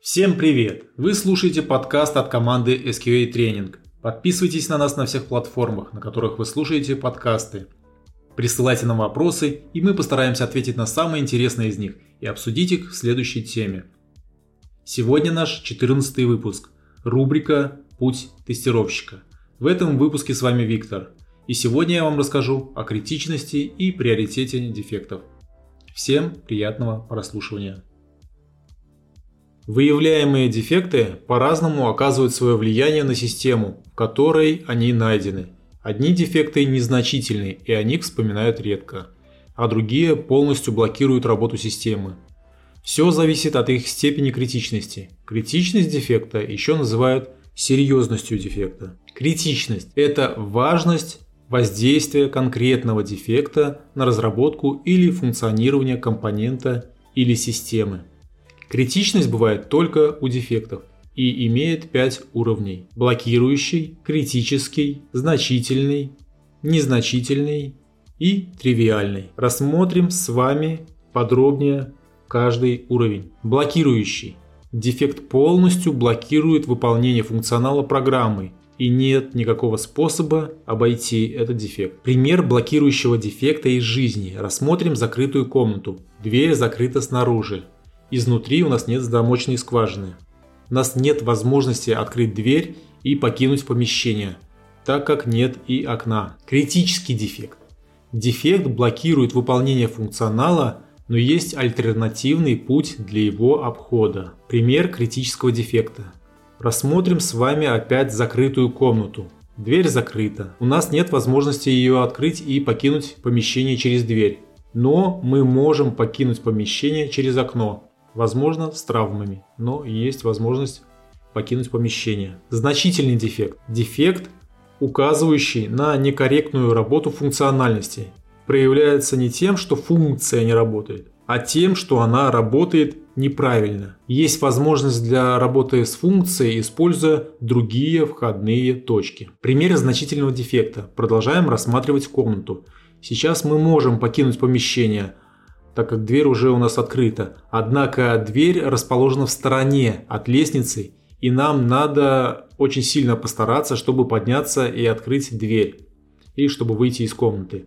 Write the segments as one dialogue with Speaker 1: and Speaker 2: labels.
Speaker 1: Всем привет! Вы слушаете подкаст от команды SQA Training. Подписывайтесь на нас на всех платформах, на которых вы слушаете подкасты. Присылайте нам вопросы, и мы постараемся ответить на самые интересные из них и обсудить их в следующей теме. Сегодня наш 14 выпуск. Рубрика «Путь тестировщика». В этом выпуске с вами Виктор. И сегодня я вам расскажу о критичности и приоритете дефектов. Всем приятного прослушивания. Выявляемые дефекты по-разному оказывают свое влияние на систему, в которой они найдены. Одни дефекты незначительны и о них вспоминают редко, а другие полностью блокируют работу системы. Все зависит от их степени критичности. Критичность дефекта еще называют серьезностью дефекта. Критичность – это важность воздействия конкретного дефекта на разработку или функционирование компонента или системы. Критичность бывает только у дефектов и имеет 5 уровней. Блокирующий, критический, значительный, незначительный и тривиальный. Рассмотрим с вами подробнее каждый уровень. Блокирующий. Дефект полностью блокирует выполнение функционала программы и нет никакого способа обойти этот дефект. Пример блокирующего дефекта из жизни. Рассмотрим закрытую комнату. Дверь закрыта снаружи. Изнутри у нас нет замочной скважины. У нас нет возможности открыть дверь и покинуть помещение, так как нет и окна. Критический дефект. Дефект блокирует выполнение функционала, но есть альтернативный путь для его обхода. Пример критического дефекта. Рассмотрим с вами опять закрытую комнату. Дверь закрыта. У нас нет возможности ее открыть и покинуть помещение через дверь. Но мы можем покинуть помещение через окно возможно с травмами, но есть возможность покинуть помещение. Значительный дефект. Дефект, указывающий на некорректную работу функциональности, проявляется не тем, что функция не работает, а тем, что она работает неправильно. Есть возможность для работы с функцией, используя другие входные точки. Пример значительного дефекта. Продолжаем рассматривать комнату. Сейчас мы можем покинуть помещение – так как дверь уже у нас открыта. Однако дверь расположена в стороне от лестницы, и нам надо очень сильно постараться, чтобы подняться и открыть дверь, и чтобы выйти из комнаты.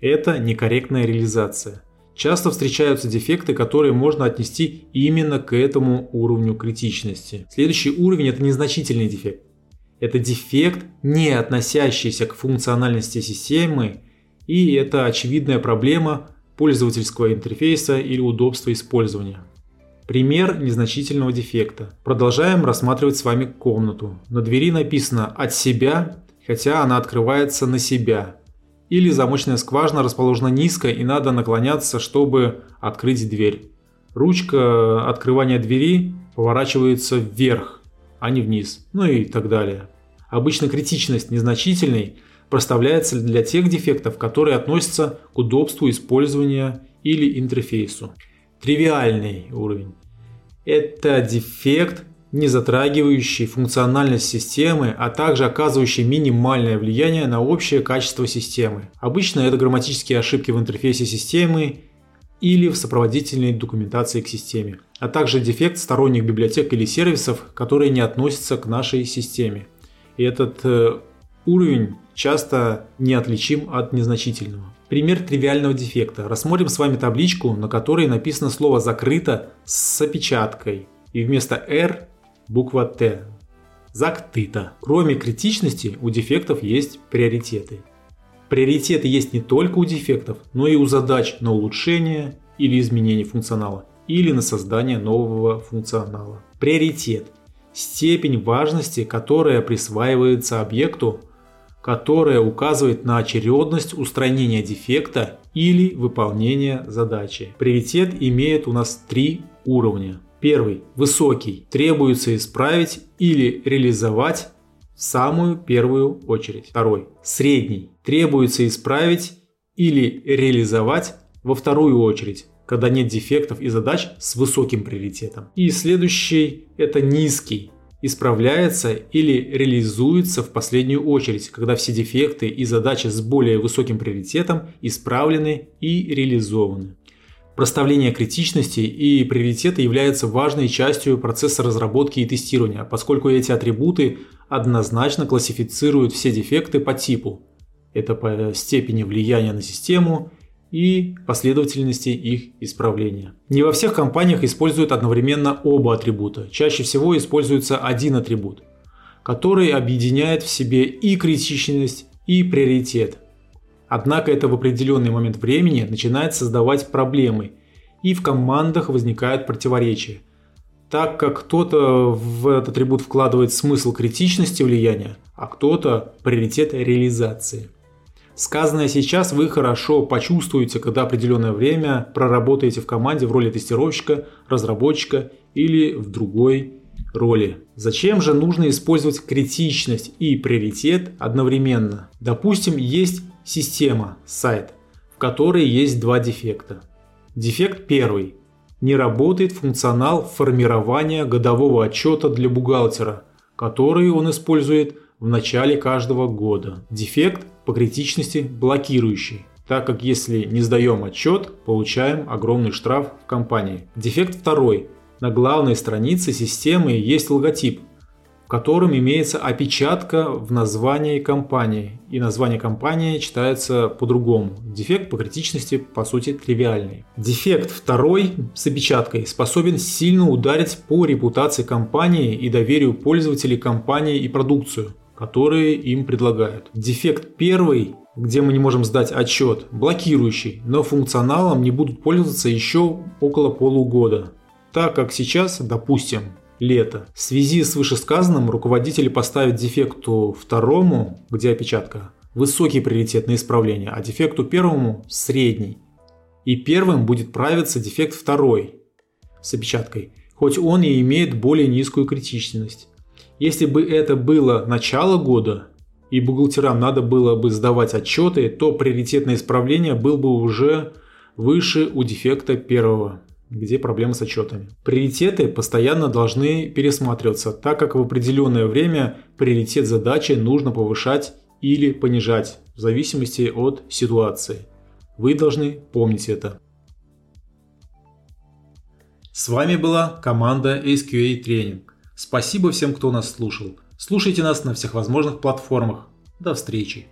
Speaker 1: Это некорректная реализация. Часто встречаются дефекты, которые можно отнести именно к этому уровню критичности. Следующий уровень – это незначительный дефект. Это дефект, не относящийся к функциональности системы, и это очевидная проблема, пользовательского интерфейса или удобства использования. Пример незначительного дефекта. Продолжаем рассматривать с вами комнату. На двери написано «от себя», хотя она открывается на себя. Или замочная скважина расположена низко и надо наклоняться, чтобы открыть дверь. Ручка открывания двери поворачивается вверх, а не вниз. Ну и так далее. Обычно критичность незначительной – проставляется для тех дефектов, которые относятся к удобству использования или интерфейсу. Тривиальный уровень – это дефект, не затрагивающий функциональность системы, а также оказывающий минимальное влияние на общее качество системы. Обычно это грамматические ошибки в интерфейсе системы или в сопроводительной документации к системе, а также дефект сторонних библиотек или сервисов, которые не относятся к нашей системе. И этот э, уровень часто неотличим от незначительного. Пример тривиального дефекта. Рассмотрим с вами табличку, на которой написано слово «закрыто» с опечаткой. И вместо «R» буква «Т». Закрыто. Кроме критичности, у дефектов есть приоритеты. Приоритеты есть не только у дефектов, но и у задач на улучшение или изменение функционала, или на создание нового функционала. Приоритет – степень важности, которая присваивается объекту которая указывает на очередность устранения дефекта или выполнения задачи. Приоритет имеет у нас три уровня. Первый – высокий. Требуется исправить или реализовать в самую первую очередь. Второй – средний. Требуется исправить или реализовать во вторую очередь когда нет дефектов и задач с высоким приоритетом. И следующий – это низкий исправляется или реализуется в последнюю очередь, когда все дефекты и задачи с более высоким приоритетом исправлены и реализованы. Проставление критичности и приоритета является важной частью процесса разработки и тестирования, поскольку эти атрибуты однозначно классифицируют все дефекты по типу. Это по степени влияния на систему и последовательности их исправления. Не во всех компаниях используют одновременно оба атрибута. Чаще всего используется один атрибут, который объединяет в себе и критичность, и приоритет. Однако это в определенный момент времени начинает создавать проблемы, и в командах возникают противоречия, так как кто-то в этот атрибут вкладывает смысл критичности влияния, а кто-то приоритет реализации. Сказанное сейчас вы хорошо почувствуете, когда определенное время проработаете в команде в роли тестировщика, разработчика или в другой роли. Зачем же нужно использовать критичность и приоритет одновременно? Допустим, есть Система, сайт, в которой есть два дефекта. Дефект первый. Не работает функционал формирования годового отчета для бухгалтера, который он использует в начале каждого года. Дефект по критичности блокирующий, так как если не сдаем отчет, получаем огромный штраф в компании. Дефект второй. На главной странице системы есть логотип, котором имеется опечатка в названии компании. И название компании читается по-другому. Дефект по критичности, по сути, тривиальный. Дефект второй с опечаткой способен сильно ударить по репутации компании и доверию пользователей компании и продукцию, которые им предлагают. Дефект первый где мы не можем сдать отчет, блокирующий, но функционалом не будут пользоваться еще около полугода. Так как сейчас, допустим, лето. В связи с вышесказанным руководители поставят дефекту второму, где опечатка, высокий приоритет на исправление, а дефекту первому – средний. И первым будет правиться дефект второй с опечаткой, хоть он и имеет более низкую критичность. Если бы это было начало года, и бухгалтерам надо было бы сдавать отчеты, то приоритет на исправление был бы уже выше у дефекта первого где проблемы с отчетами. Приоритеты постоянно должны пересматриваться, так как в определенное время приоритет задачи нужно повышать или понижать в зависимости от ситуации. Вы должны помнить это. С вами была команда SQA Training. Спасибо всем, кто нас слушал. Слушайте нас на всех возможных платформах. До встречи!